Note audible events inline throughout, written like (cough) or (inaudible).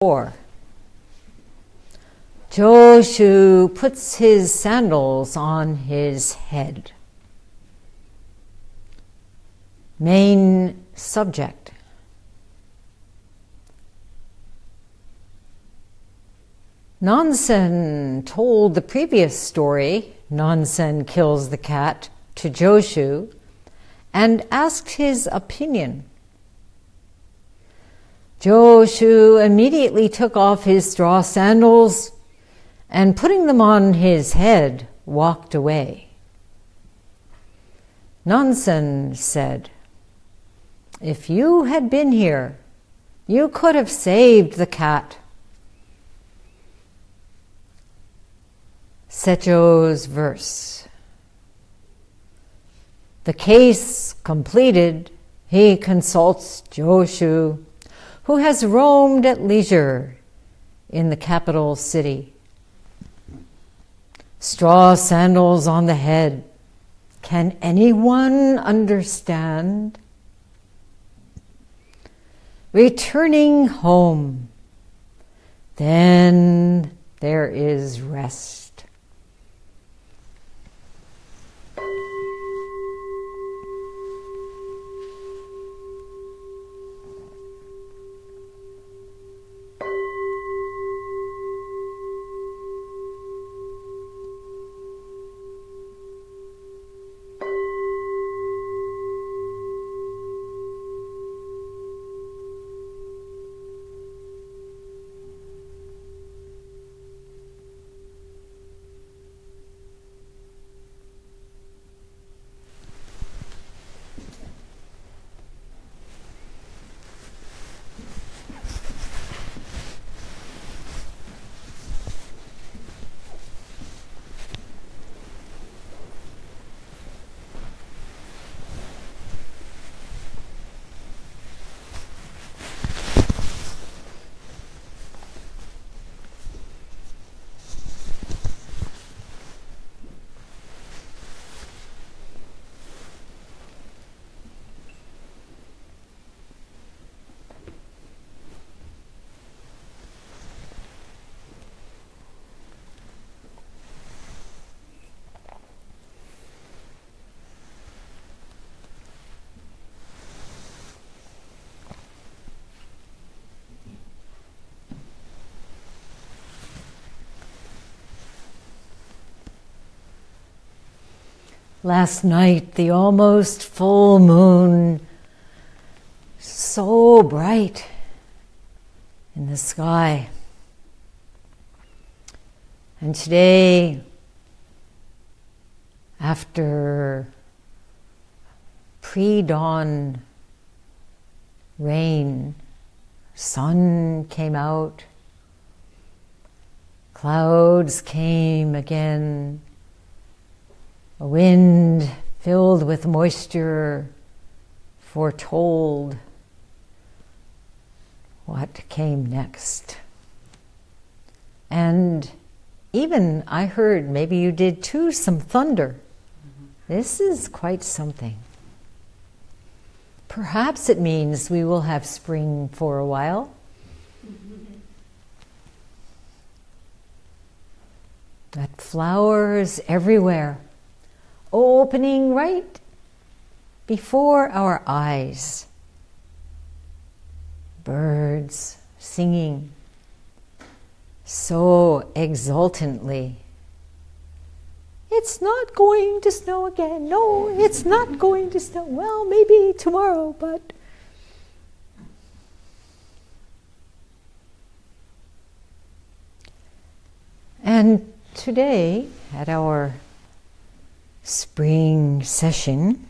4. Joshu puts his sandals on his head. Main subject. Nansen told the previous story, Nansen kills the cat, to Joshu and asked his opinion. Joshu immediately took off his straw sandals and putting them on his head, walked away. Nansen said, If you had been here, you could have saved the cat. Setcho's verse. The case completed, he consults Joshu, who has roamed at leisure in the capital city. Straw sandals on the head. Can anyone understand? Returning home. Then there is rest. Last night, the almost full moon, so bright in the sky. And today, after pre dawn rain, sun came out, clouds came again a wind filled with moisture foretold what came next. And even I heard, maybe you did too, some thunder. This is quite something. Perhaps it means we will have spring for a while. That flowers everywhere opening right before our eyes. Birds singing so exultantly. It's not going to snow again. No, it's not going to snow. Well, maybe tomorrow, but. And today, at our spring session,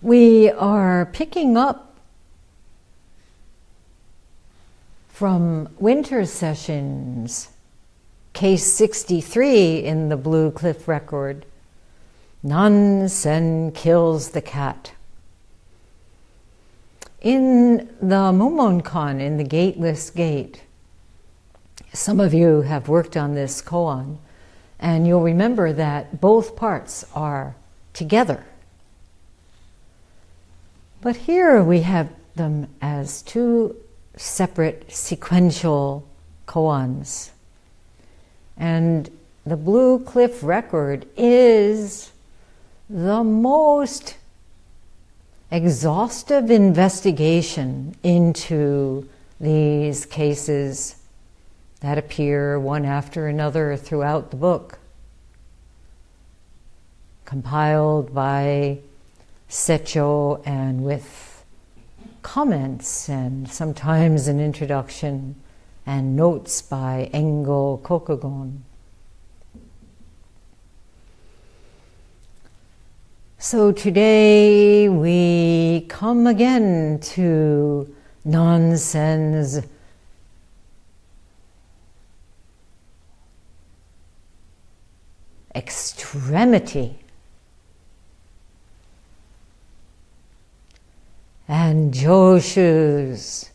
we are picking up from winter sessions, case 63 in the Blue Cliff record Nansen kills the cat. In the Mumonkan, in the Gateless Gate, some of you have worked on this koan. And you'll remember that both parts are together. But here we have them as two separate sequential koans. And the Blue Cliff Record is the most exhaustive investigation into these cases that appear one after another throughout the book, compiled by Setcho and with comments and sometimes an introduction and notes by Engo Kokugon. So today we come again to Nansen's extremity. And Joshu's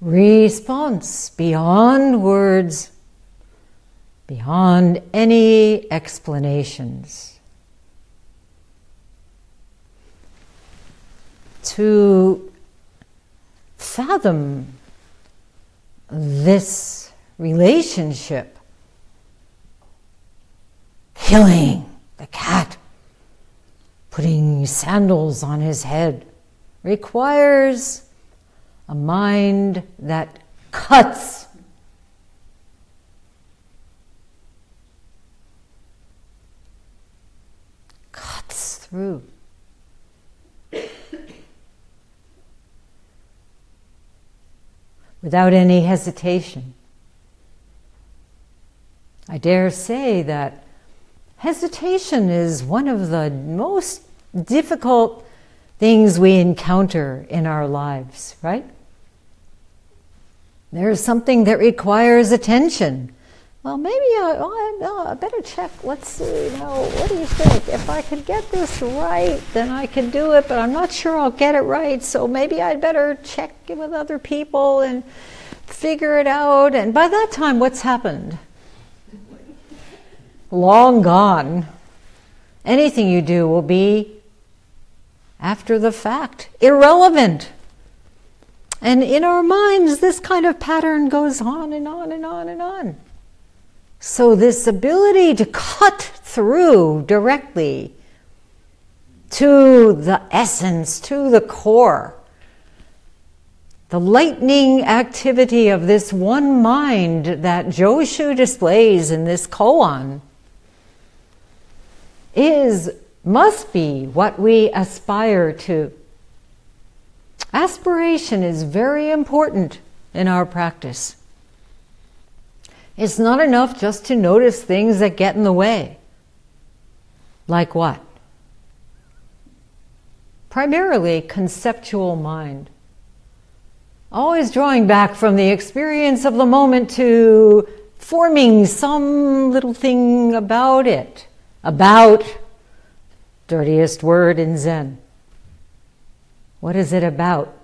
response beyond words beyond any explanations. To fathom this relationship, killing the cat, putting sandals on his head, requires a mind that cuts through. Without any hesitation. I dare say that hesitation is one of the most difficult things we encounter in our lives, right? There's something that requires attention well, maybe I, oh, I, better check. Let's see. Know, what do you think? If I could get this right, then I can do it. But I'm not sure I'll get it right. So maybe I'd better check with other people and figure it out. And by that time, what's happened? Long gone. Anything you do will be after the fact, irrelevant. And in our minds, this kind of pattern goes on and on and on and on. So, this ability to cut through directly to the essence, to the core, the lightning activity of this one mind that Joshu displays in this koan is must be what we aspire to. Aspiration is very important in our practice. It's not enough just to notice things that get in the way. Like what? Primarily conceptual mind. Always drawing back from the experience of the moment to forming some little thing about it. About, dirtiest word in Zen. What is it about?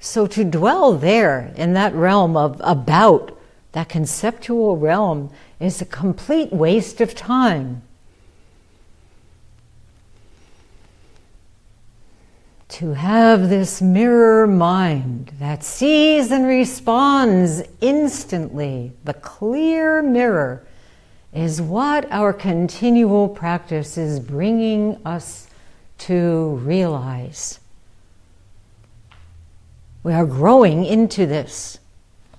So to dwell there in that realm of about, that conceptual realm, is a complete waste of time. To have this mirror mind that sees and responds instantly, the clear mirror, is what our continual practice is bringing us to realize. We are growing into this.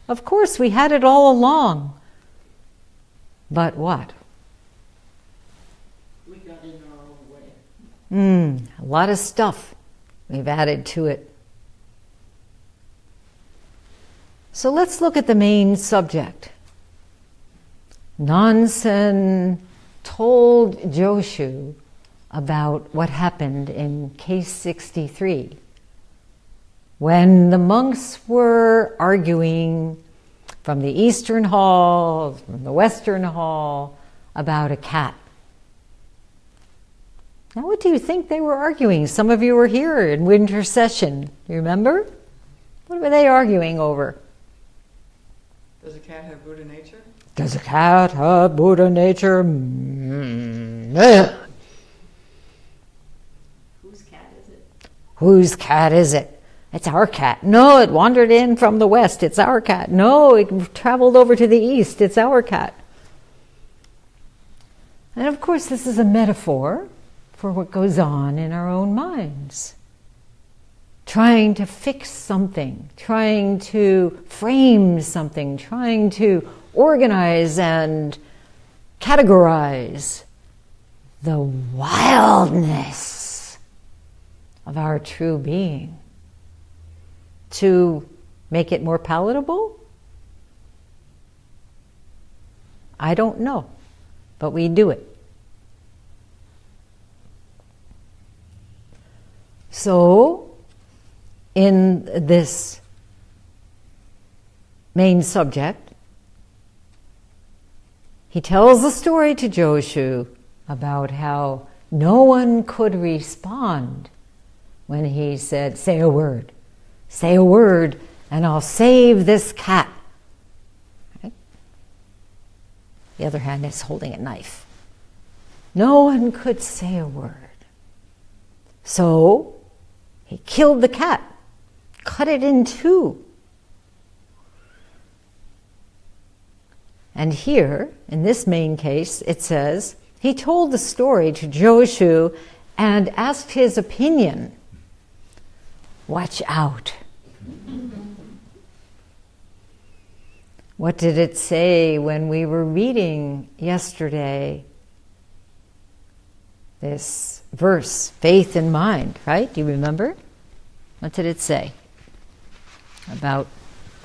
Of course, we had it all along. But what? We got in our own way. Mm, a lot of stuff we've added to it. So let's look at the main subject. Nansen told Joshu about what happened in case 63 when the monks were arguing from the eastern hall, from the western hall, about a cat. Now, what do you think they were arguing? Some of you were here in winter session. You remember? What were they arguing over? Does a cat have Buddha nature? Does a cat have Buddha nature? Mm, Ugh. Whose cat is it? Whose cat is it? It's our cat. No, it wandered in from the west. It's our cat. No, it traveled over to the east. It's our cat. And of course, this is a metaphor for what goes on in our own minds. Trying to fix something, trying to frame something, trying to organize and categorize the wildness of our true being to make it more palatable? I don't know, but we do it. So, in this main subject, he tells the story to Joshu about how no one could respond when he said, Say a word, say a word, and I'll save this cat. The other hand is holding a knife. No one could say a word. So he killed the cat, cut it in two. And here, in this main case, it says, he told the story to Joshu and asked his opinion. Watch out. What did it say when we were reading yesterday this verse, faith in mind, right? Do you remember? What did it say about?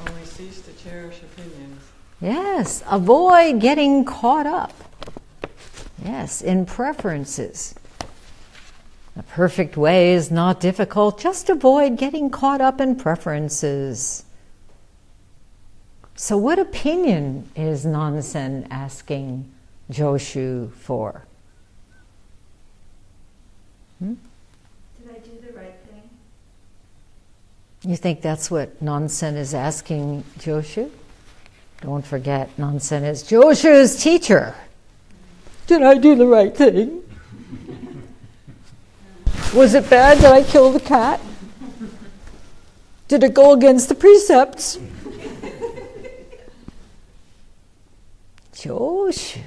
Only cease to cherish opinions. Yes, avoid getting caught up. Yes, in preferences. The perfect way is not difficult, just avoid getting caught up in preferences. So, what opinion is Nansen asking Joshu for? Hmm? Did I do the right thing? You think that's what Nansen is asking Joshu? Don't forget, Nansen is Joshu's teacher. Did I do the right thing? Was it bad that I killed the cat? Did it go against the precepts? Joshu.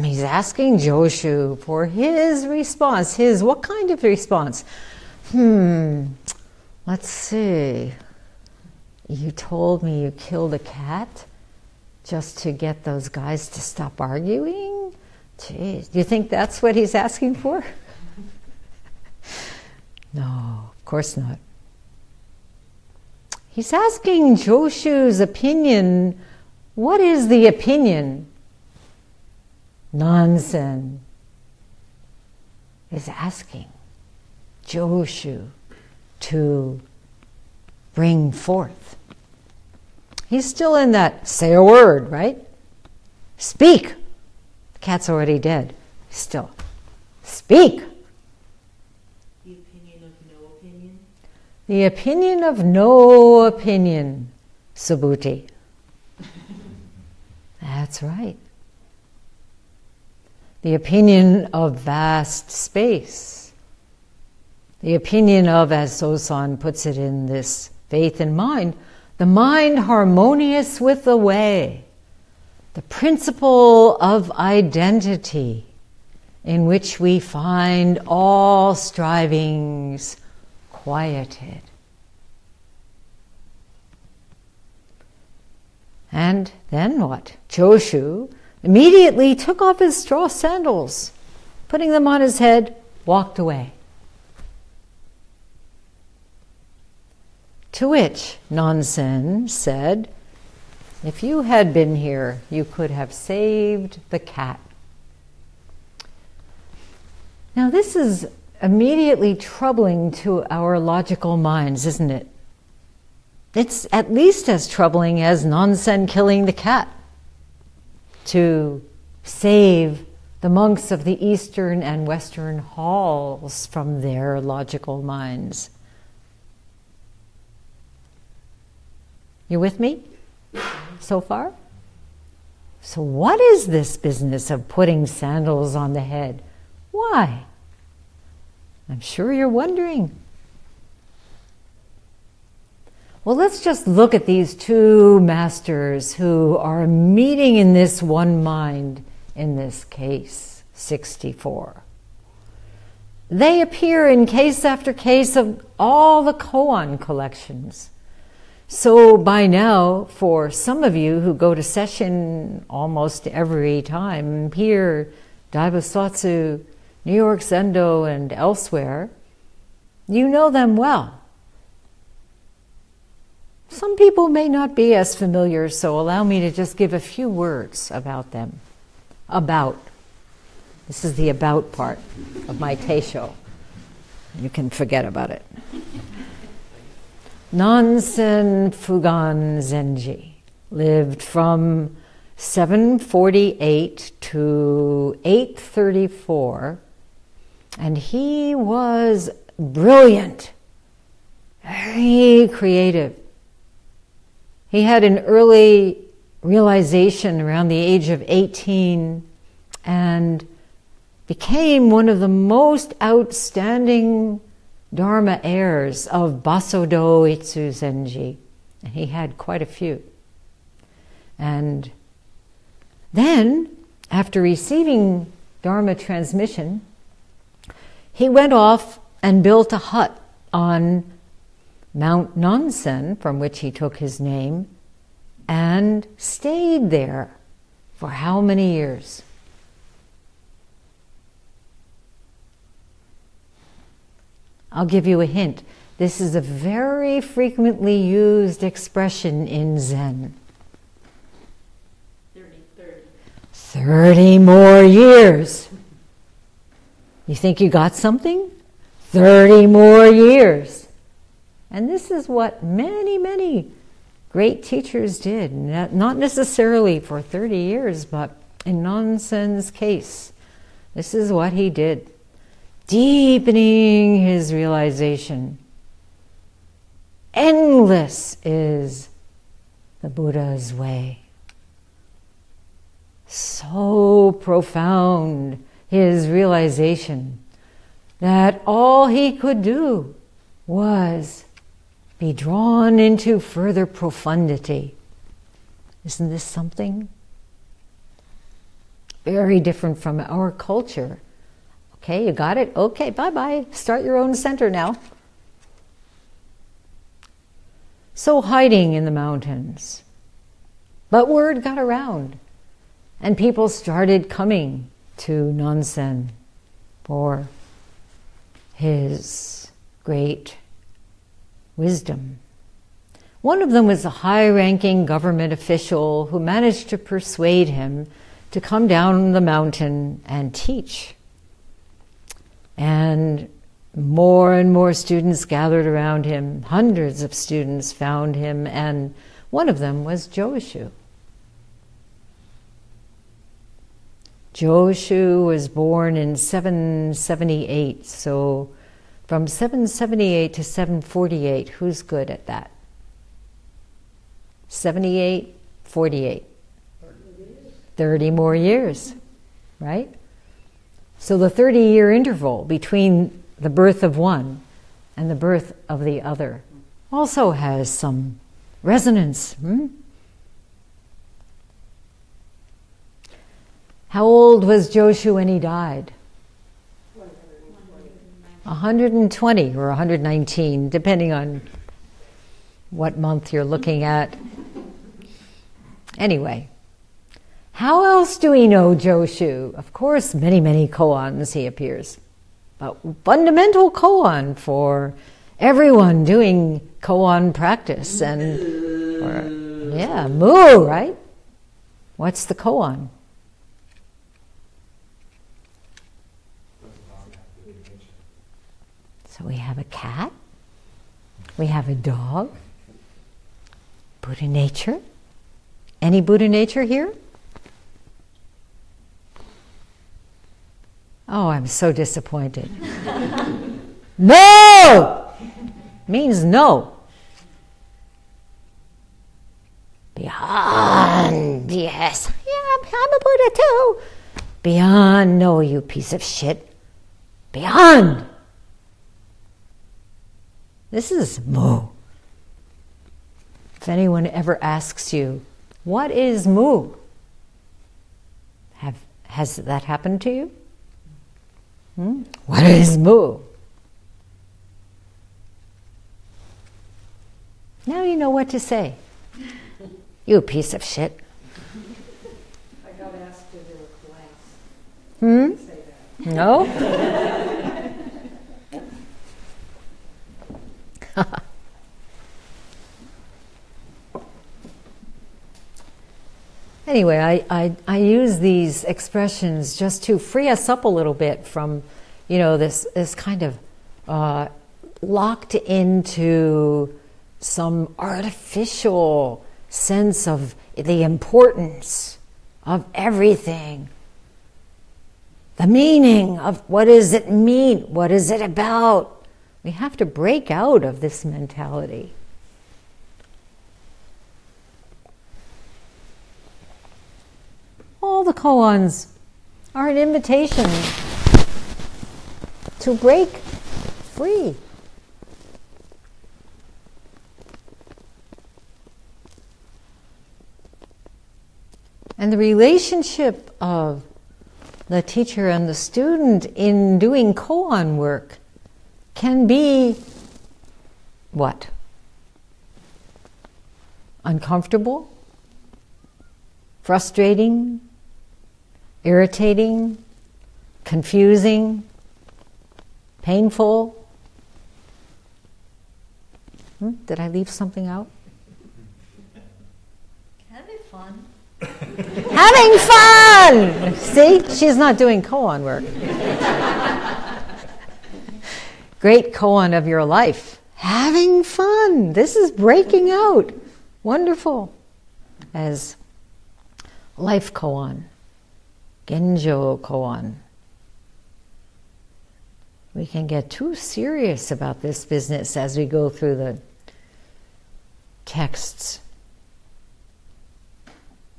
He's asking Joshu for his response. His, what kind of response? Hmm, let's see. You told me you killed a cat just to get those guys to stop arguing? Jeez, do you think that's what he's asking for? (laughs) no, of course not. He's asking Joshu's opinion. What is the opinion Nansen is asking Joshu to bring forth. He's still in that say a word, right? Speak. The cat's already dead. Still. Speak. The opinion of no opinion? The opinion of no opinion, Subhuti. (laughs) That's right the opinion of vast space, the opinion of, as Sosan puts it in this faith in mind, the mind harmonious with the way, the principle of identity in which we find all strivings quieted. And then what? Joshu immediately took off his straw sandals, putting them on his head, walked away. To which Nansen said, If you had been here, you could have saved the cat. Now, this is immediately troubling to our logical minds, isn't it? It's at least as troubling as Nansen killing the cat to save the monks of the eastern and western halls from their logical minds. You with me so far? So, what is this business of putting sandals on the head? Why? I'm sure you're wondering. Well, let's just look at these two masters who are meeting in this one mind in this case 64. They appear in case after case of all the koan collections. So by now, for some of you who go to session almost every time here, Daibosatsu, New York Zendo, and elsewhere, you know them well. Some people may not be as familiar, so allow me to just give a few words about them. About. This is the about part of my teisho. You can forget about it. Nansen Fugan Zenji lived from 748 to 834, and he was brilliant, very creative. He had an early realization around the age of 18 and became one of the most outstanding Dharma heirs of Baso Doitsu Zenji. He had quite a few. And then, after receiving Dharma transmission, he went off and built a hut on Mount Nansen, from which he took his name, and stayed there for how many years? I'll give you a hint. This is a very frequently used expression in Zen. 30, 30. 30 more years. You think you got something? 30 more years. And this is what many, many great teachers did. Not necessarily for 30 years, but in Nansen's case, this is what he did deepening his realization. Endless is the Buddha's way. So profound his realization that all he could do was be drawn into further profundity. Isn't this something? Very different from our culture Okay, you got it? Okay, bye bye. Start your own center now. So, hiding in the mountains. But word got around, and people started coming to Nansen for his great wisdom. One of them was a high ranking government official who managed to persuade him to come down the mountain and teach. And more and more students gathered around him. Hundreds of students found him, and one of them was Joshu. Joshu was born in 778, so from 778 to 748, who's good at that? 78, 48. 30 more years, right? So the 30 year interval between the birth of one and the birth of the other also has some resonance. Hmm? How old was Joshu when he died? 120 or 119, depending on what month you're looking at. Anyway, how else do we know Joshu? Of course, many, many koans he appears. But fundamental koan for everyone doing koan practice and or, yeah, mu, right? What's the koan? So we have a cat, we have a dog, Buddha nature. Any Buddha nature here? Oh, I'm so disappointed. (laughs) no! Means no. Beyond, yes. Yeah, I'm a Buddha too. Beyond, no, you piece of shit. Beyond. This is mu. If anyone ever asks you, what is mu? Have, has that happened to you? Hmm? What is mu? Now you know what to say. You piece of shit. I got asked to do a class. Hmm? No? (laughs) (laughs) anyway, I, I, I use these expressions just to free us up a little bit from, you know, this, this kind of uh, locked into some artificial sense of the importance of everything. The meaning of what does it mean? What is it about we have to break out of this mentality. All the koans are an invitation to break free. And the relationship of the teacher and the student in doing koan work can be what? Uncomfortable, frustrating, irritating, confusing, painful. Hmm? Did I leave something out? Can be fun. Having fun! See, she's not doing koan work. (laughs) Great koan of your life. Having fun. This is breaking out. Wonderful. As life koan, genjo koan. We can get too serious about this business as we go through the texts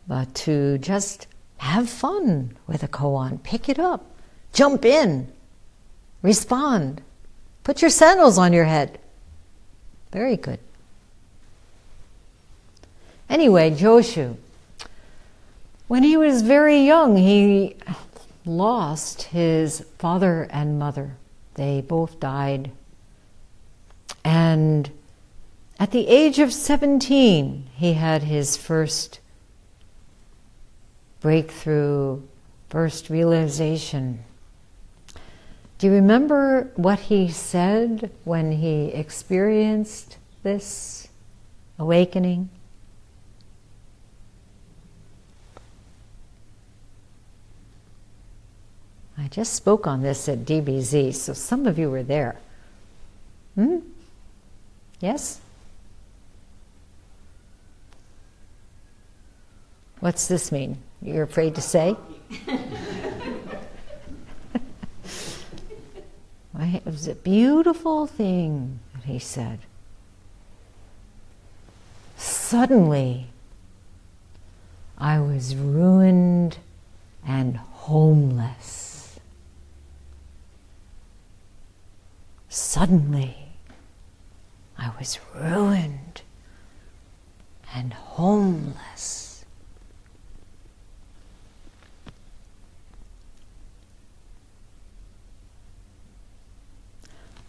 but to just have fun with a koan, pick it up, jump in, respond, put your sandals on your head. Very good. Anyway, Joshu, when he was very young, he lost his father and mother. They both died. And at the age of 17, he had his first breakthrough, first realization. Do you remember what he said when he experienced this awakening? I just spoke on this at DBZ, so some of you were there. Hmm? Yes? What's this mean? You're afraid to say? (laughs) it was a beautiful thing that he said. Suddenly, I was ruined and homeless. Suddenly, I was ruined and homeless.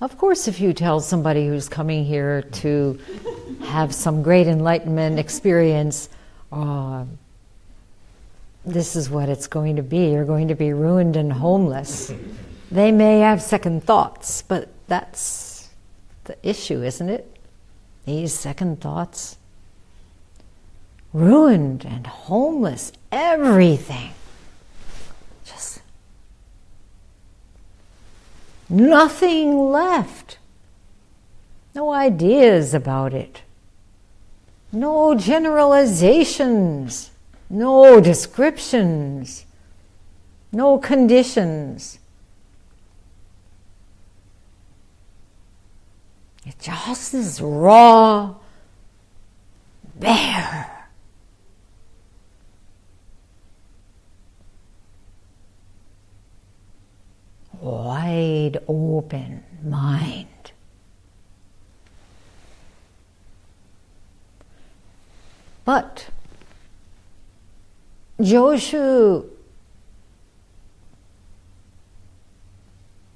Of course, if you tell somebody who's coming here to have some great enlightenment experience, uh, this is what it's going to be. You're going to be ruined and homeless. They may have second thoughts, but that's the issue, isn't it? These second thoughts. Ruined and homeless, everything. Just nothing left. No ideas about it. No generalizations. No descriptions. No conditions. It just is raw, bare, open mind. But Joshu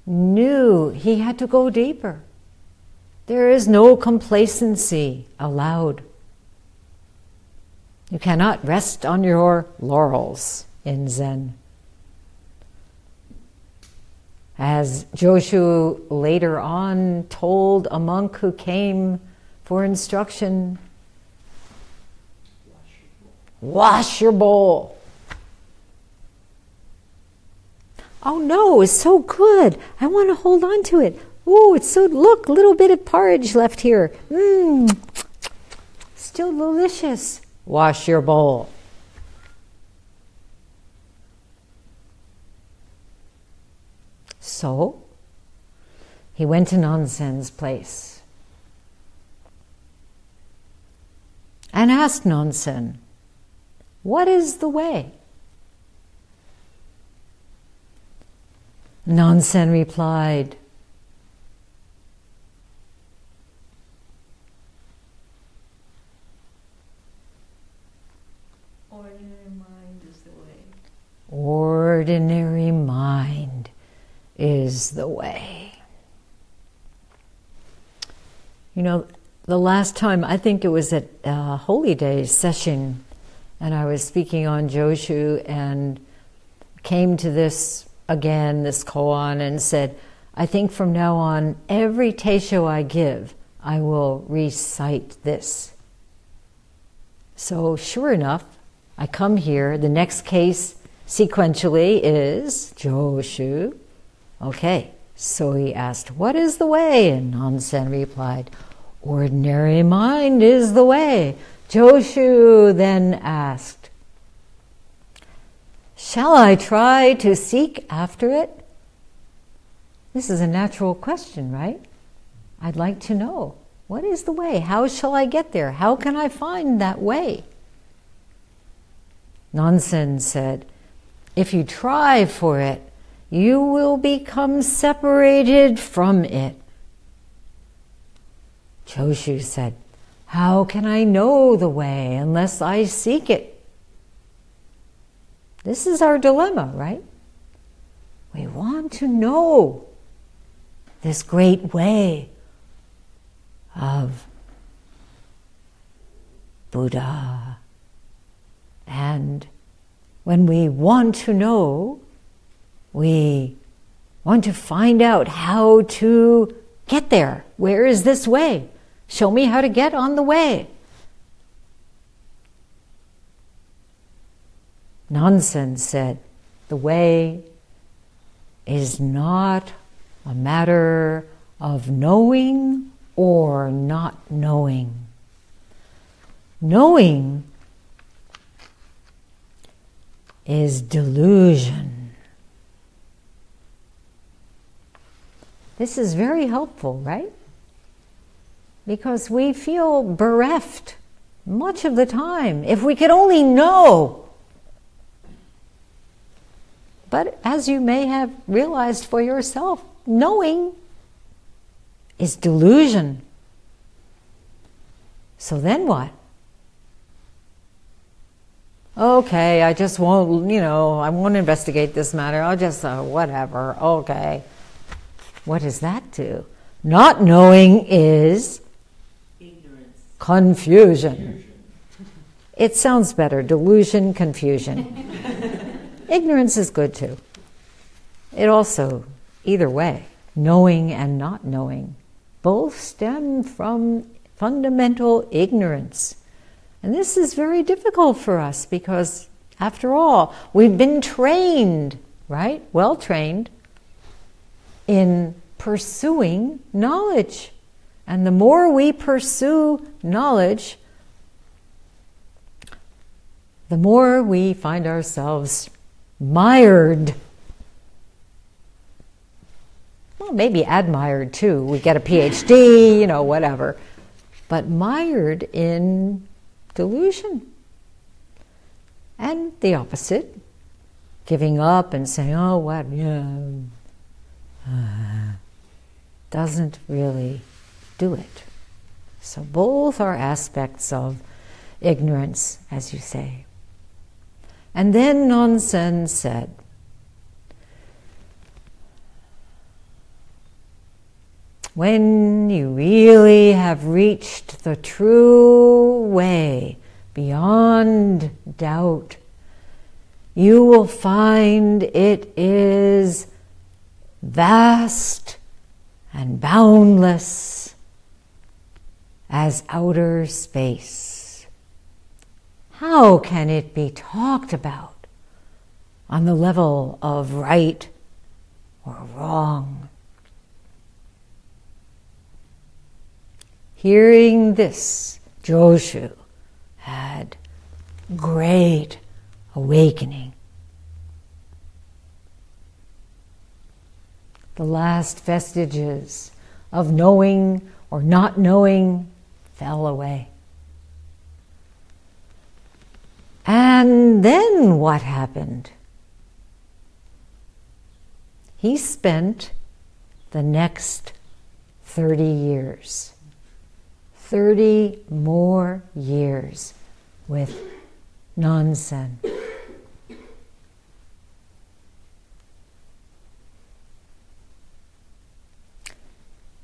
knew he had to go deeper. There is no complacency allowed. You cannot rest on your laurels in Zen. As Joshu later on told a monk who came for instruction, wash your bowl. Oh no, it's so good. I want to hold on to it. Oh, it's so, look, little bit of porridge left here. Mmm, still delicious. Wash your bowl. So, he went to Nansen's place and asked Nansen, What is the way? Nansen replied, Ordinary mind is the way. Ordinary mind is the way. You know, the last time, I think it was at uh, Holy Days session, and I was speaking on Joshu and came to this again, this koan, and said, I think from now on, every teisho I give, I will recite this. So, sure enough, I come here. The next case sequentially is Joshu. Okay, so he asked, What is the way? And Nansen replied, Ordinary mind is the way. Joshu then asked, Shall I try to seek after it? This is a natural question, right? I'd like to know what is the way? How shall I get there? How can I find that way? Nansen said, If you try for it, you will become separated from it. Joshu said, How can I know the way unless I seek it? This is our dilemma, right? We want to know this great way of Buddha. And when we want to know, we want to find out how to get there. Where is this way? Show me how to get on the way. Nansen said, the way is not a matter of knowing or not knowing. Knowing is delusion. This is very helpful, right? Because we feel bereft much of the time. If we could only know. But as you may have realized for yourself, knowing is delusion. So then what? Okay, I just won't, you know, I won't investigate this matter. I'll just, uh, whatever, okay. What does that do? Not knowing is Ignorance. confusion. It sounds better delusion, confusion. (laughs) Ignorance is good too. It also, either way, knowing and not knowing, both stem from fundamental ignorance. And this is very difficult for us because, after all, we've been trained, right? Well trained in pursuing knowledge. And the more we pursue knowledge, the more we find ourselves mired. Well, maybe admired too. We get a PhD, you know, whatever. But mired in delusion. And the opposite, giving up and saying, oh, what, yeah. (sighs) Doesn't really do it. So both are aspects of ignorance, as you say. And then Nansen said, when you really have reached the true way beyond doubt, you will find it is vast and boundless as outer space. How can it be talked about on the level of right or wrong? Hearing this, Joshu had great awakening. The last vestiges of knowing or not knowing fell away. And then what happened? He spent the next 30 years 30 more years with Nansen.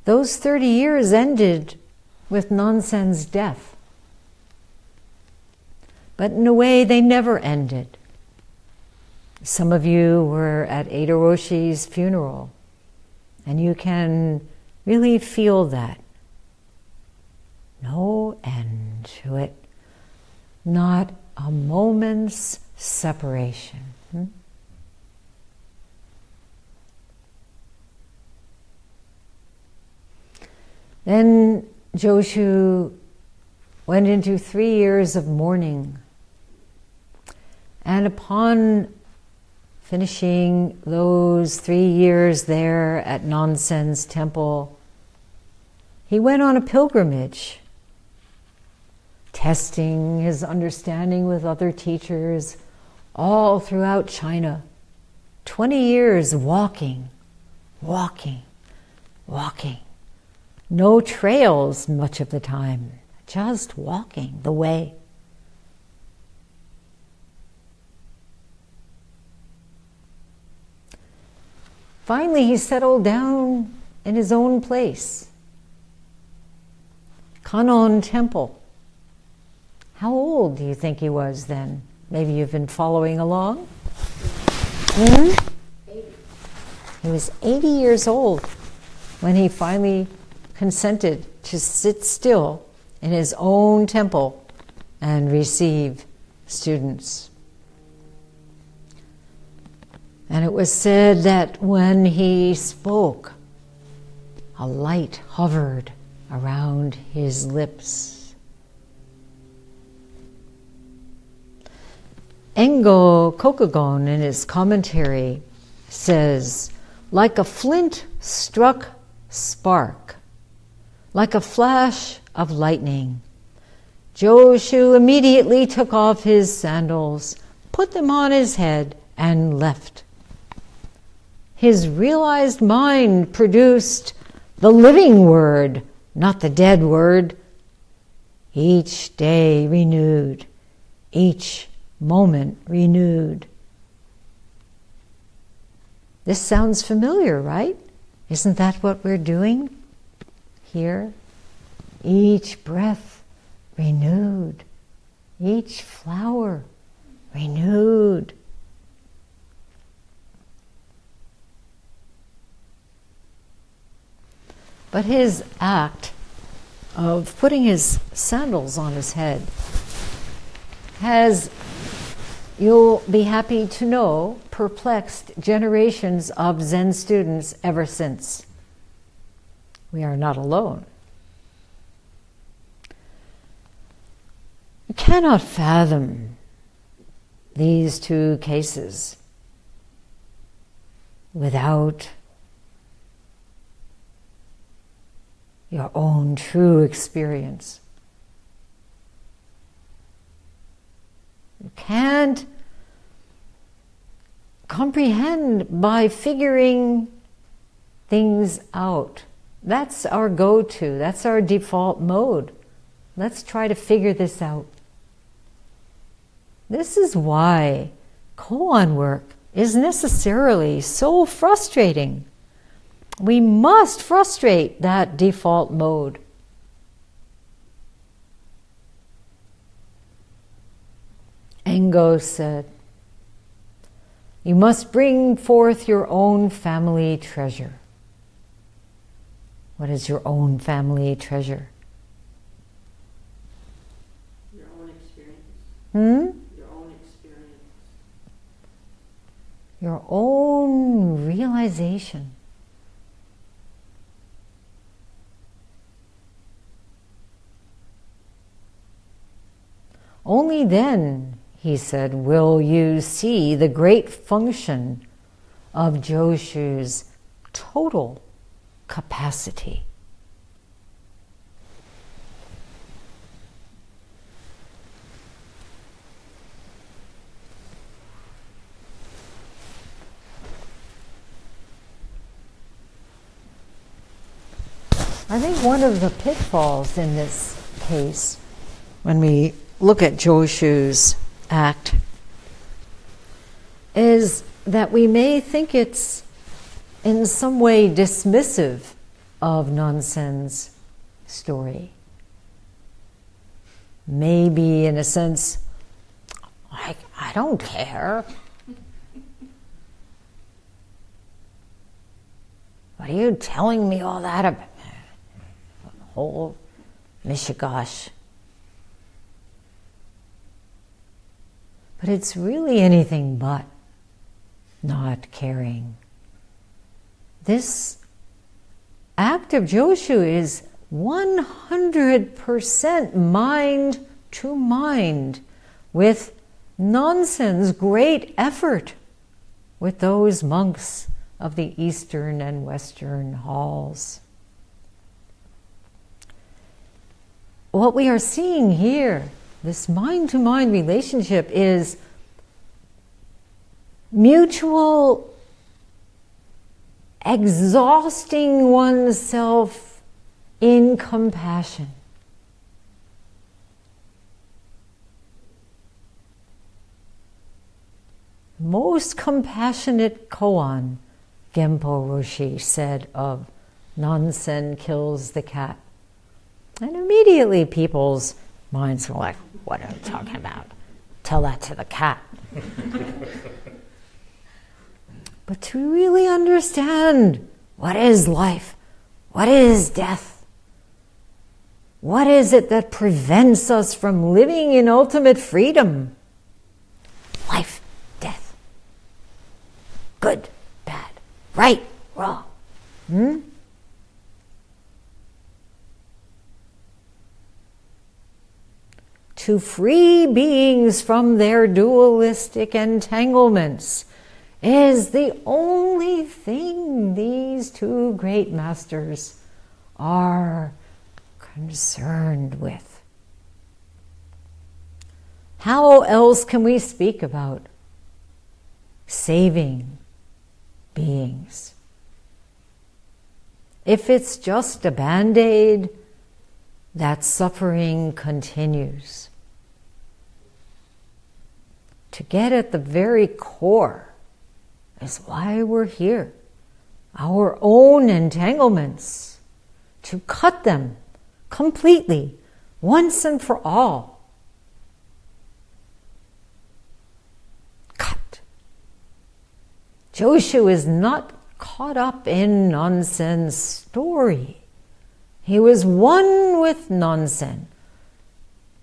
Those 30 years ended with Nansen's death. But in a way, they never ended. Some of you were at Eido Roshi's funeral, and you can really feel that no end to it, not a moment's separation. Hmm? Then Joshu went into three years of mourning. And upon finishing those three years there at Nansen's temple, he went on a pilgrimage testing his understanding with other teachers all throughout China. 20 years walking, walking, walking. No trails much of the time, just walking the way. Finally, he settled down in his own place, Kanon Temple. How old do you think he was then? Maybe you've been following along? Hmm? He was 80 years old when he finally consented to sit still in his own temple and receive students. And it was said that when he spoke, a light hovered around his lips. Engo Kokugon, in his commentary, says, like a flint struck spark, like a flash of lightning, Joshu immediately took off his sandals, put them on his head, and left. His realized mind produced the living word, not the dead word, each day renewed, each moment renewed. This sounds familiar, right? Isn't that what we're doing here? Each breath renewed, each flower renewed. But his act of putting his sandals on his head has you'll be happy to know, perplexed generations of Zen students ever since. We are not alone. You cannot fathom these two cases without your own true experience. You can't comprehend by figuring things out That's our go to, that's our default mode. Let's try to figure this out. This is why koan work is necessarily so frustrating. We must frustrate that default mode. Engo said, You must bring forth your own family treasure. What is your own family treasure? Your own experience. Hmm? Your own experience. Your own realization. Only then, he said, will you see the great function of Joshu's total capacity. I think one of the pitfalls in this case, when we look at Joshu's act, is that we may think it's in some way dismissive of Nansen's story. Maybe, in a sense, I, I don't care. What are you telling me all that about? Whole Mishigosh. But it's really anything but not caring. This act of Joshu is 100% mind to mind with Nansen's great effort with those monks of the eastern and western halls. What we are seeing here, this mind to mind relationship, is mutual exhausting oneself in compassion. Most compassionate koan, Genpo Roshi said of Nansen kills the cat. And immediately people's minds were like, What are you talking about? Tell that to the cat. (laughs) but to really understand what is life, what is death, what is it that prevents us from living in ultimate freedom? Life, death, good, bad, right, wrong. Hmm? To free beings from their dualistic entanglements is the only thing these two great masters are concerned with. How else can we speak about saving beings? If it's just a band aid, that suffering continues. To get at the very core is why we're here. Our own entanglements, to cut them completely, once and for all. Cut. Joshu is not caught up in Nansen's story. He was one with Nansen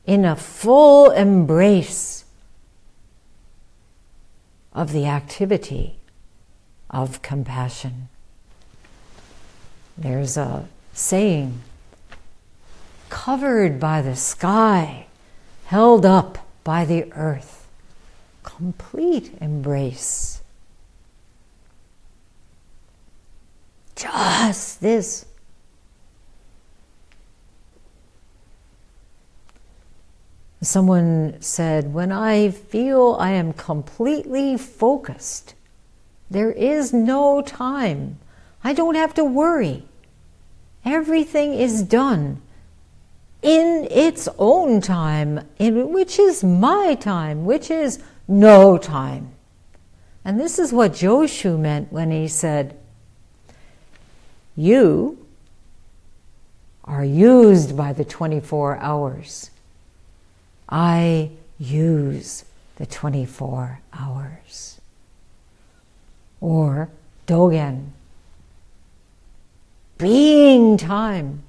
in a full embrace of the activity of compassion. There's a saying covered by the sky, held up by the earth, complete embrace. Just this. Someone said, When I feel I am completely focused, there is no time. I don't have to worry. Everything is done in its own time, in, which is my time, which is no time. And this is what Joshu meant when he said, You are used by the 24 hours. I use the 24 hours. Or Dogen, being time.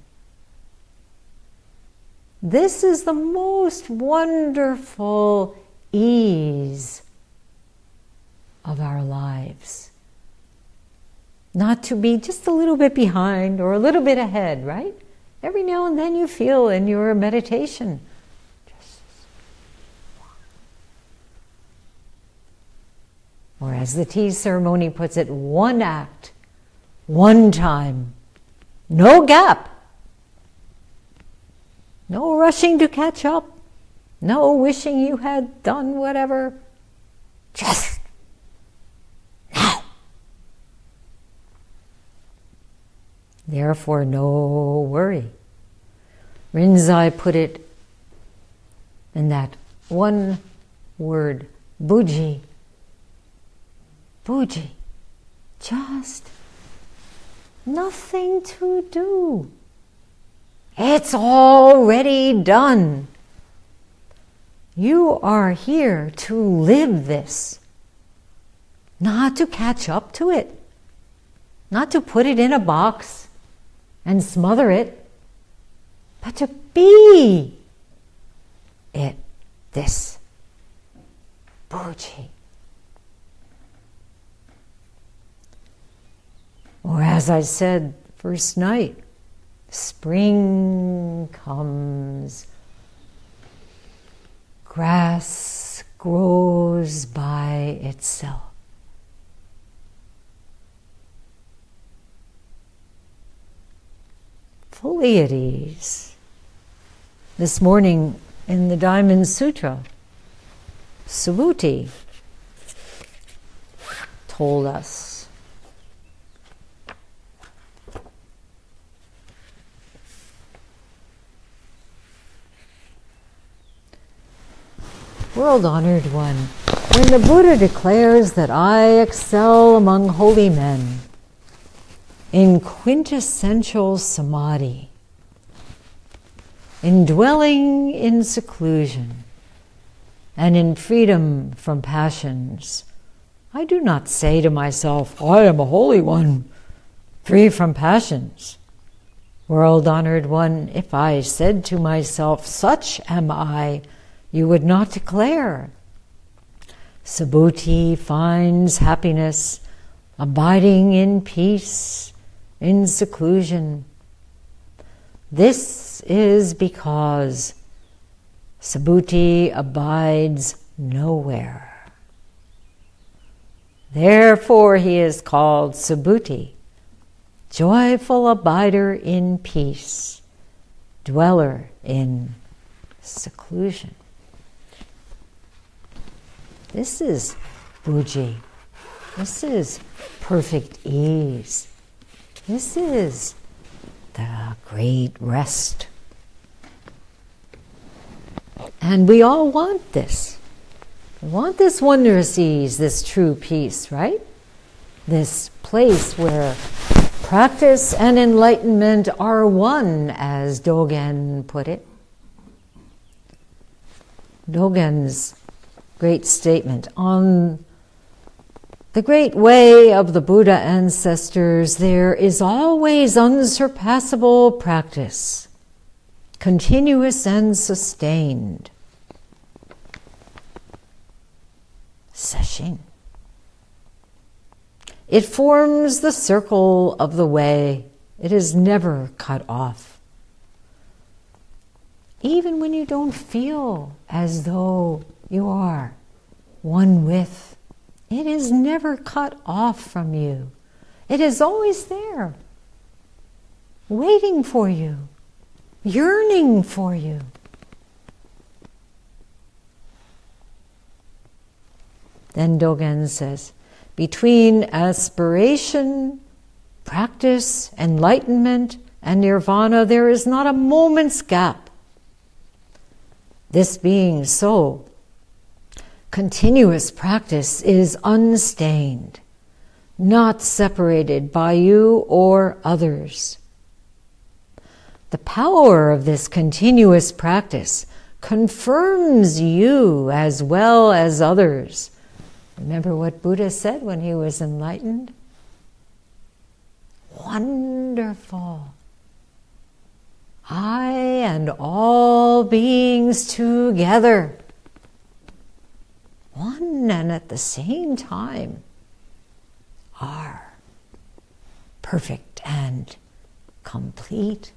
This is the most wonderful ease of our lives. Not to be just a little bit behind or a little bit ahead, right? Every now and then you feel in your meditation. Or as the tea ceremony puts it, one act, one time, no gap, no rushing to catch up, no wishing you had done whatever, just now. Therefore, no worry. Rinzai put it in that one word, buji. Buji. Just nothing to do. It's already done. You are here to live this, not to catch up to it, not to put it in a box and smother it, but to be it, this Buji. Or as I said first night, spring comes, grass grows by itself. fully at ease. This morning in the Diamond Sutra, Subhuti told us World honored one, when the Buddha declares that I excel among holy men, in quintessential samadhi, in dwelling in seclusion, and in freedom from passions. I do not say to myself, I am a holy one, free from passions. World honored one, if I said to myself, Such am I, you would not declare. Subhuti finds happiness abiding in peace in seclusion. This is because Subhuti abides nowhere. Therefore, he is called Subhuti, joyful abider in peace, dweller in seclusion. This is Buji. This is perfect ease. This is the great rest. And we all want this. We want this wondrous ease, this true peace, right? This place where practice and enlightenment are one, as Dogen put it. Dogen's great statement on the great way of the Buddha ancestors, there is always unsurpassable practice, continuous and sustained. Sesshin. It forms the circle of the way. It is never cut off. Even when you don't feel as though you are one with it is never cut off from you. It is always there, waiting for you, yearning for you. Then Dogen says, between aspiration, practice, enlightenment, and nirvana, there is not a moment's gap. This being so, continuous practice is unstained, not separated by you or others. The power of this continuous practice confirms you as well as others. Remember what Buddha said when he was enlightened? Wonderful. I and all beings together, one and at the same time, are perfect and complete.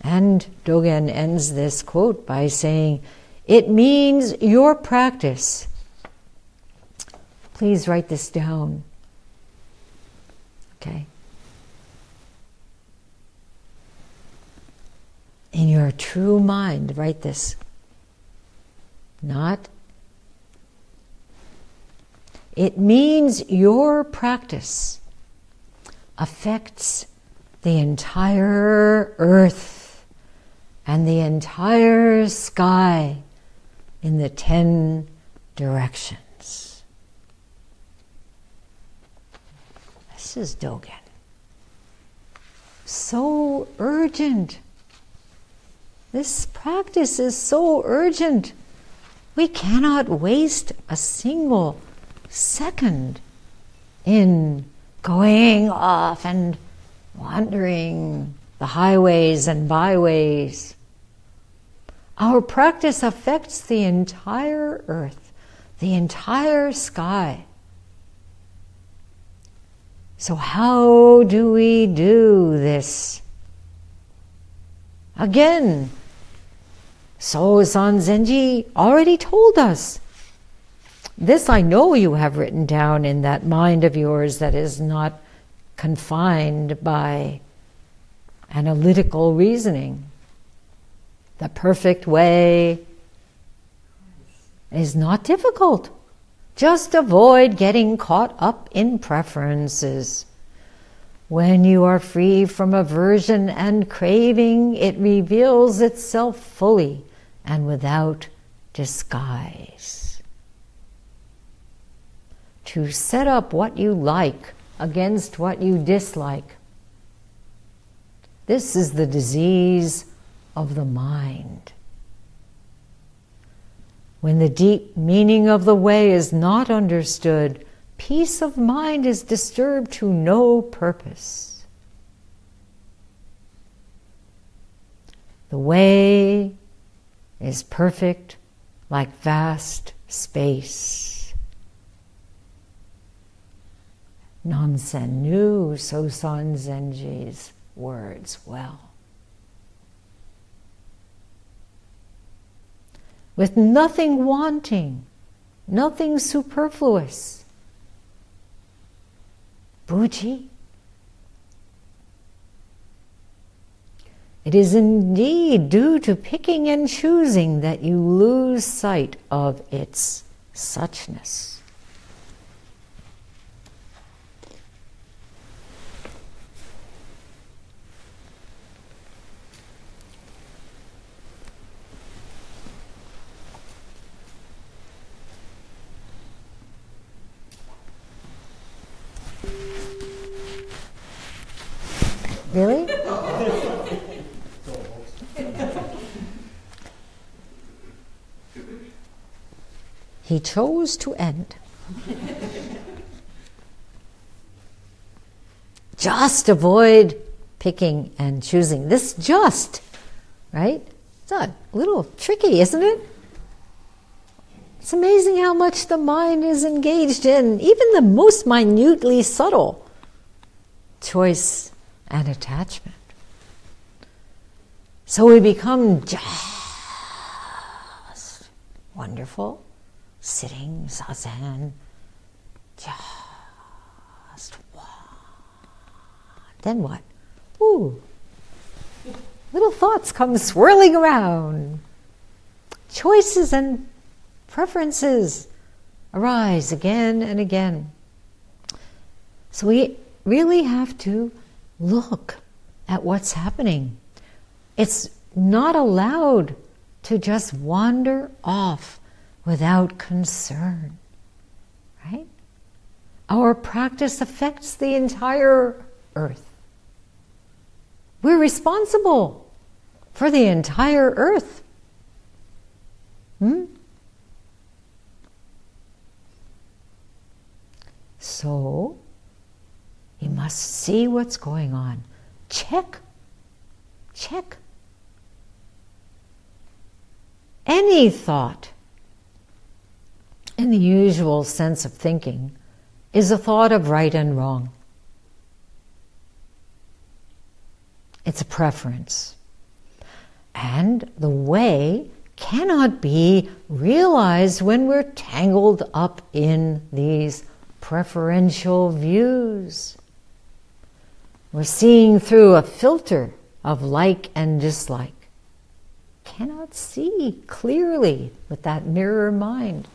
And Dogen ends this quote by saying, It means your practice. Please write this down. Okay. In your true mind, write this. Not. It means your practice affects the entire earth and the entire sky in the ten directions. This is Dogen. So urgent. This practice is so urgent. We cannot waste a single second in going off and wandering the highways and byways. Our practice affects the entire earth, the entire sky. So, how do we do this? Again, Sosan Zenji already told us. This I know you have written down in that mind of yours that is not confined by analytical reasoning. The perfect way is not difficult. Just avoid getting caught up in preferences. When you are free from aversion and craving, it reveals itself fully and without disguise. To set up what you like against what you dislike. This is the disease of the mind. When the deep meaning of the way is not understood, peace of mind is disturbed to no purpose. The way is perfect like vast space. Nansen knew Sosan Zenji's words well. With nothing wanting, nothing superfluous. Buji. It is indeed due to picking and choosing that you lose sight of its suchness. Really? He chose to end. just avoid picking and choosing. This just, right? It's a little tricky, isn't it? It's amazing how much the mind is engaged in even the most minutely subtle choice and attachment. So we become just wonderful, sitting, zazen, just one. Then what? Ooh, little thoughts come swirling around. Choices and preferences arise again and again. So we really have to look at what's happening. It's not allowed to just wander off without concern, right? Our practice affects the entire earth. We're responsible for the entire earth. Hmm? So, you must see what's going on. Check. Check. Any thought, in the usual sense of thinking, is a thought of right and wrong. It's a preference. And the way cannot be realized when we're tangled up in these preferential views. We're seeing through a filter of like and dislike. Cannot see clearly with that mirror mind.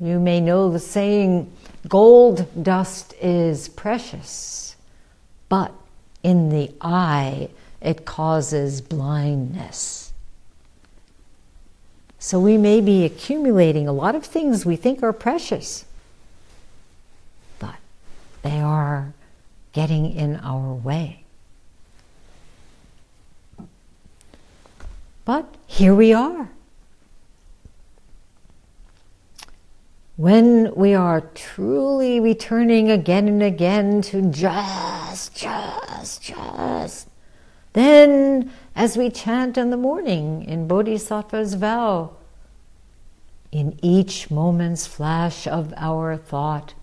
You may know the saying, gold dust is precious, but in the eye it causes blindness. So we may be accumulating a lot of things we think are precious, but they are getting in our way. But here we are. When we are truly returning again and again to just, just, just, then as we chant in the morning in Bodhisattva's vow, in each moment's flash of our thought,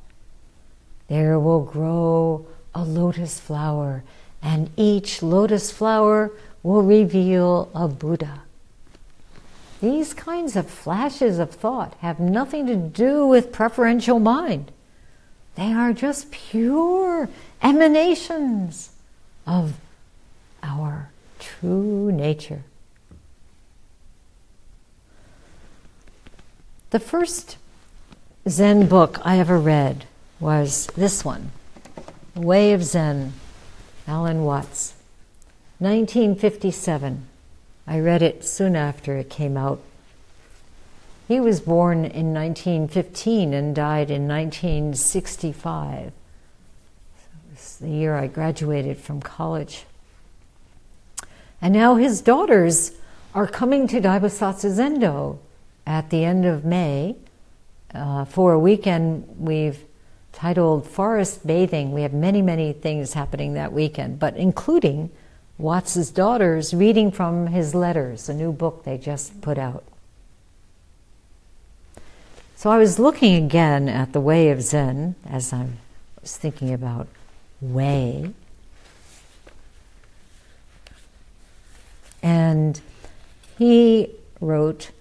there will grow a lotus flower, and each lotus flower will reveal a Buddha. These kinds of flashes of thought have nothing to do with preferential mind. They are just pure emanations of our true nature. The first Zen book I ever read was this one Way of Zen, Alan Watts, 1957. I read it soon after it came out. He was born in 1915 and died in 1965. So it was the year I graduated from college. And now his daughters are coming to Daibosatsu Zendo at the end of May. Uh, for a weekend, we've titled Forest Bathing. We have many, many things happening that weekend, but including Watts's daughters reading from his letters, a new book they just put out. So I was looking again at the way of Zen as I was thinking about way. And he wrote,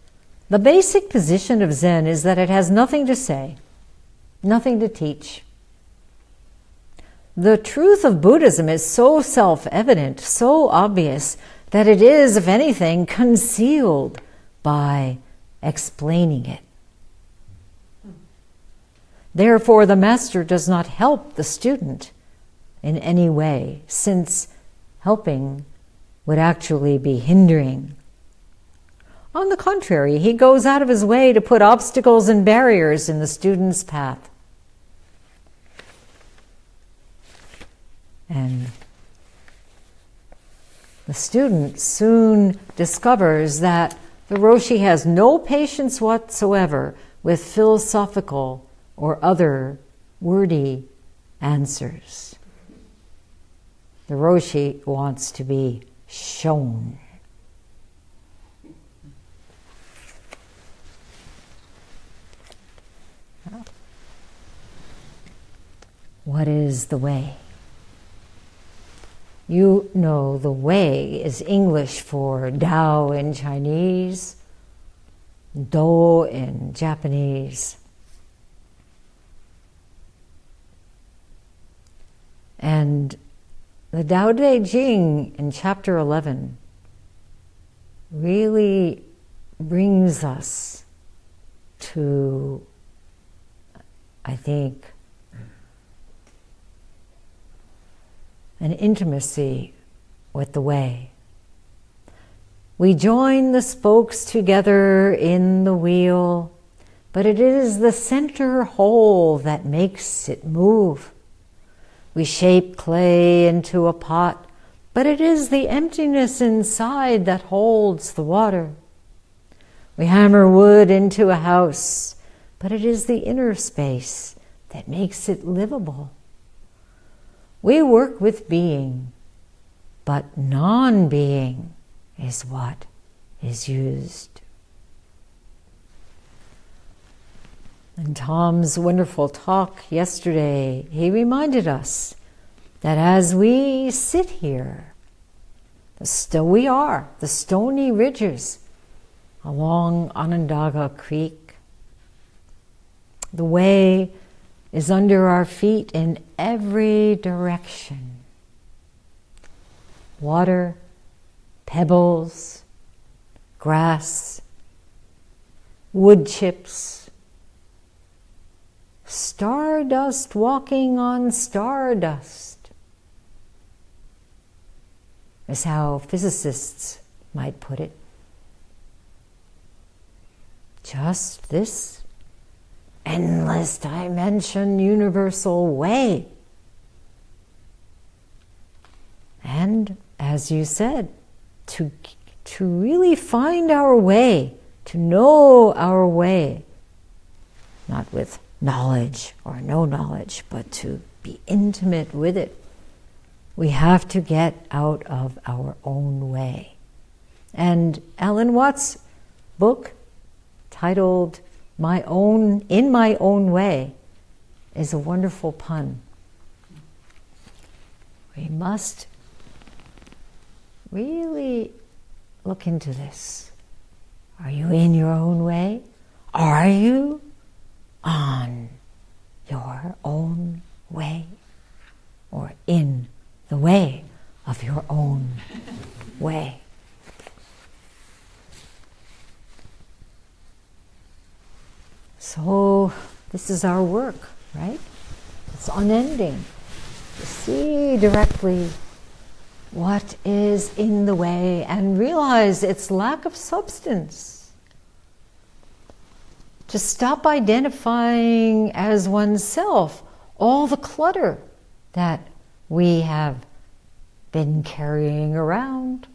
The basic position of Zen is that it has nothing to say nothing to teach. The truth of Buddhism is so self evident, so obvious, that it is, if anything, concealed by explaining it. Therefore, the master does not help the student in any way, since helping would actually be hindering. On the contrary, he goes out of his way to put obstacles and barriers in the student's path. And the student soon discovers that the Roshi has no patience whatsoever with philosophical or other wordy answers. The Roshi wants to be shown. What is the way? You know the way is English for Tao in Chinese, Do in Japanese. And the Tao Te Ching in chapter 11 really brings us to, I think, an intimacy with the way. We join the spokes together in the wheel, but it is the center whole that makes it move. We shape clay into a pot, but it is the emptiness inside that holds the water. We hammer wood into a house, but it is the inner space that makes it livable. We work with being, but non being is what is used. In Tom's wonderful talk yesterday, he reminded us that as we sit here, the st- we are the stony ridges along Onondaga Creek. The way is under our feet in every direction. Water, pebbles, grass, wood chips, stardust walking on stardust, is how physicists might put it. Just this endless dimension, universal way. And as you said, to, to really find our way, to know our way, not with knowledge or no knowledge, but to be intimate with it, we have to get out of our own way. And Alan Watts' book, titled My Own, In My Own Way, is a wonderful pun. We must really look into this. Are you in your own way? Are you on your own way? Or in the way of your own way? So, this is our work, right? It's unending. To see directly what is in the way and realize its lack of substance. To stop identifying as oneself all the clutter that we have been carrying around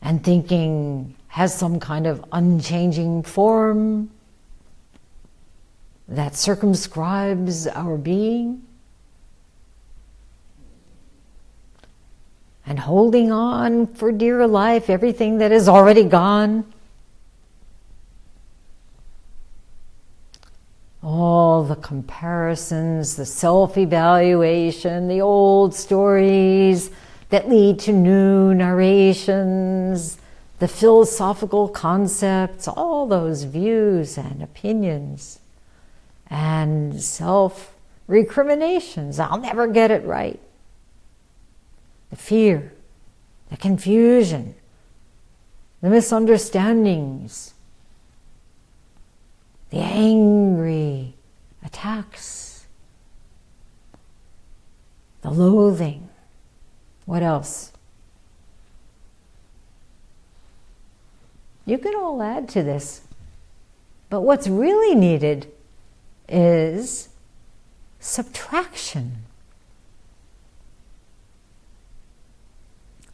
and thinking has some kind of unchanging form that circumscribes our being. and holding on for dear life everything that is already gone. All the comparisons, the self evaluation, the old stories that lead to new narrations, the philosophical concepts, all those views and opinions, and self recriminations. I'll never get it right the fear, the confusion, the misunderstandings, the angry attacks, the loathing. What else? You can all add to this. But what's really needed is subtraction.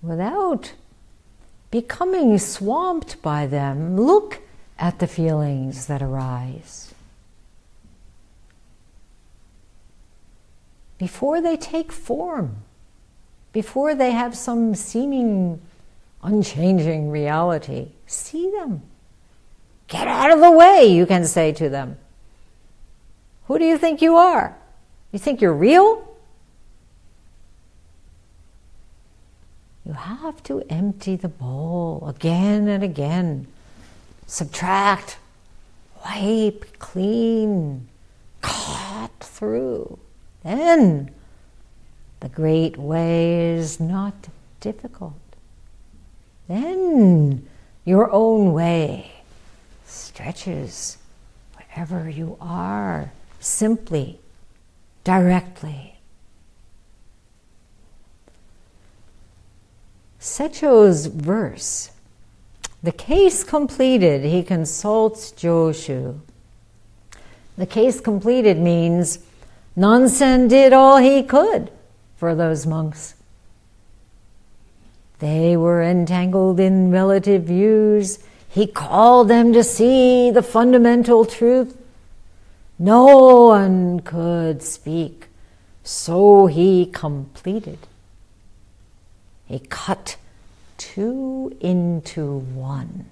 without becoming swamped by them, look at the feelings that arise. Before they take form, before they have some seeming unchanging reality, see them. Get out of the way, you can say to them. Who do you think you are? You think you're real? You have to empty the bowl again and again. Subtract, wipe, clean, cut through. Then the great way is not difficult. Then your own way stretches wherever you are, simply, directly. Setcho's verse The case completed, he consults Joshu. The case completed means Nansen did all he could for those monks. They were entangled in relative views. He called them to see the fundamental truth. No one could speak, so he completed. He cut two into one.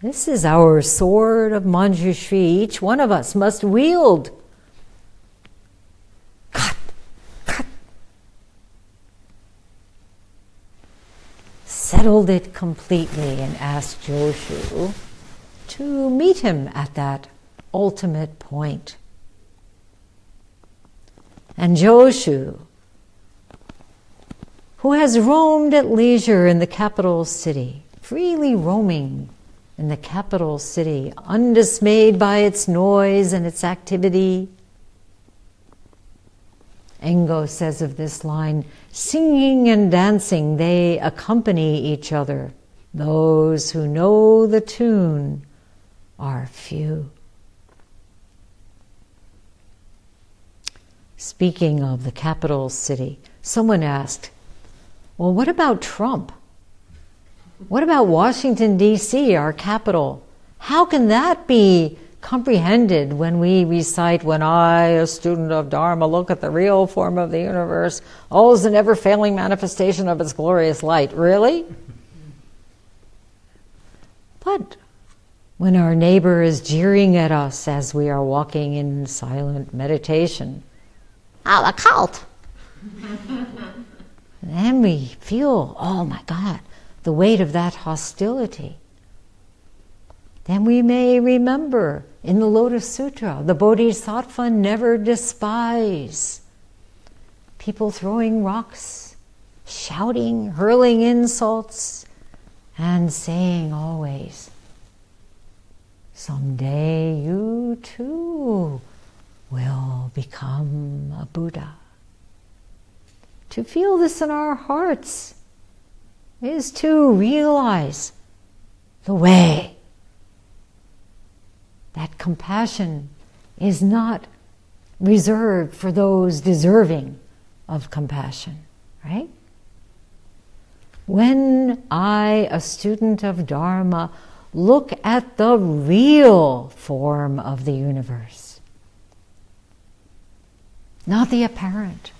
This is our sword of Manjushri. Each one of us must wield. Settled it completely and asked Joshu to meet him at that ultimate point. And Joshu, who has roamed at leisure in the capital city, freely roaming in the capital city, undismayed by its noise and its activity. Engo says of this line singing and dancing, they accompany each other. Those who know the tune are few. Speaking of the capital city, someone asked, Well, what about Trump? What about Washington, D.C., our capital? How can that be comprehended when we recite, When I, a student of Dharma, look at the real form of the universe, all is a never failing manifestation of its glorious light? Really? But when our neighbor is jeering at us as we are walking in silent meditation, a cult, (laughs) then we feel, oh my God, the weight of that hostility. Then we may remember in the Lotus Sutra, the Bodhisattva never despise people throwing rocks, shouting, hurling insults, and saying always, Someday you too will become a Buddha. To feel this in our hearts is to realize the way that compassion is not reserved for those deserving of compassion, right? When I, a student of Dharma, look at the real form of the universe, not the apparent,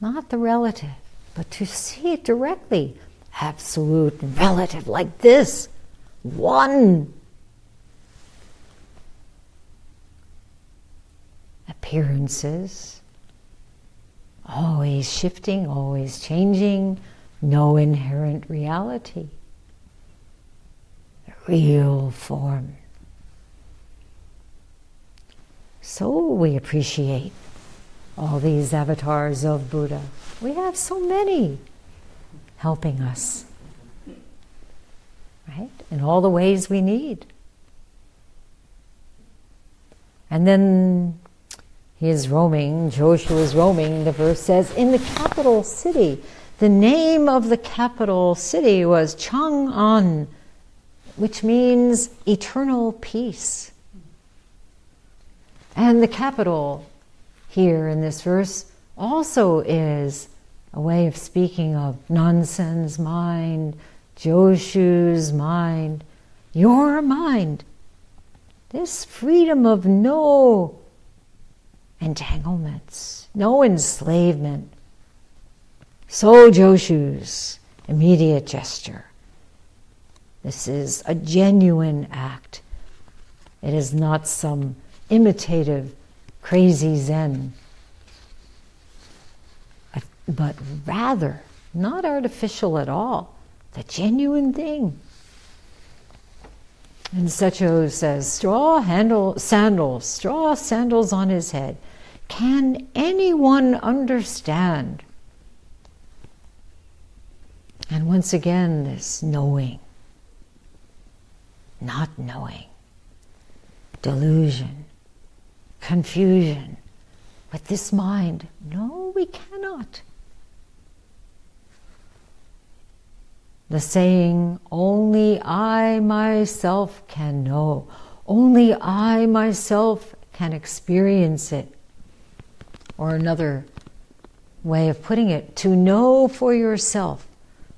not the relative, but to see it directly, absolute relative, like this, one. Appearances, always shifting, always changing, no inherent reality. Real form. So we appreciate all these avatars of Buddha. We have so many helping us, right? In all the ways we need. And then he is roaming, Joshu is roaming, the verse says, in the capital city. The name of the capital city was Chang'an, which means eternal peace. And the capital here in this verse also is a way of speaking of Nansen's mind, Joshu's mind, your mind. This freedom of no entanglements, no enslavement. So Joshu's immediate gesture. This is a genuine act. It is not some imitative crazy Zen, but rather not artificial at all, the genuine thing. And Setcho says, straw handle, sandals, straw sandals on his head. Can anyone understand? And once again, this knowing, not knowing, delusion confusion. With this mind, no, we cannot. The saying, only I myself can know, only I myself can experience it. Or another way of putting it, to know for yourself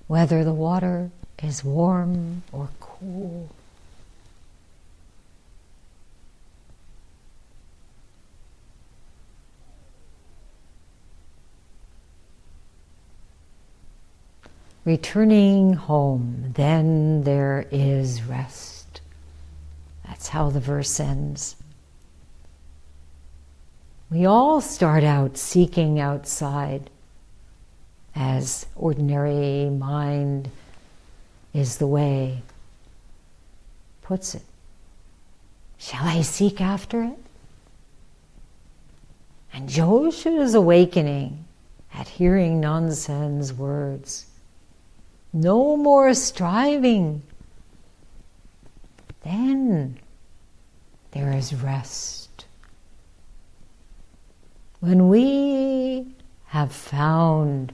whether the water is warm or cool. Returning home, then there is rest. That's how the verse ends. We all start out seeking outside, as ordinary mind is the way puts it. Shall I seek after it? And Joshu is awakening at hearing Nansen's words. No more striving. Then there is rest. When we have found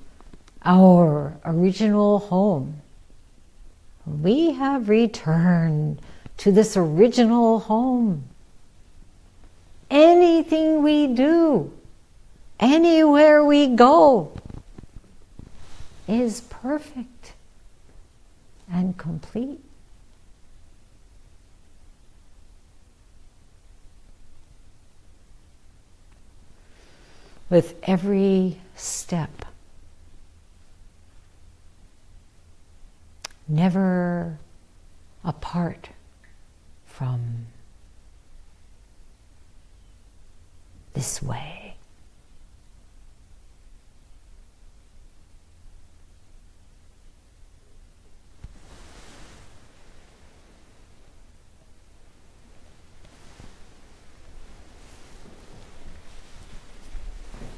our original home, we have returned to this original home. Anything we do, anywhere we go, is perfect and complete. With every step, never apart from this way.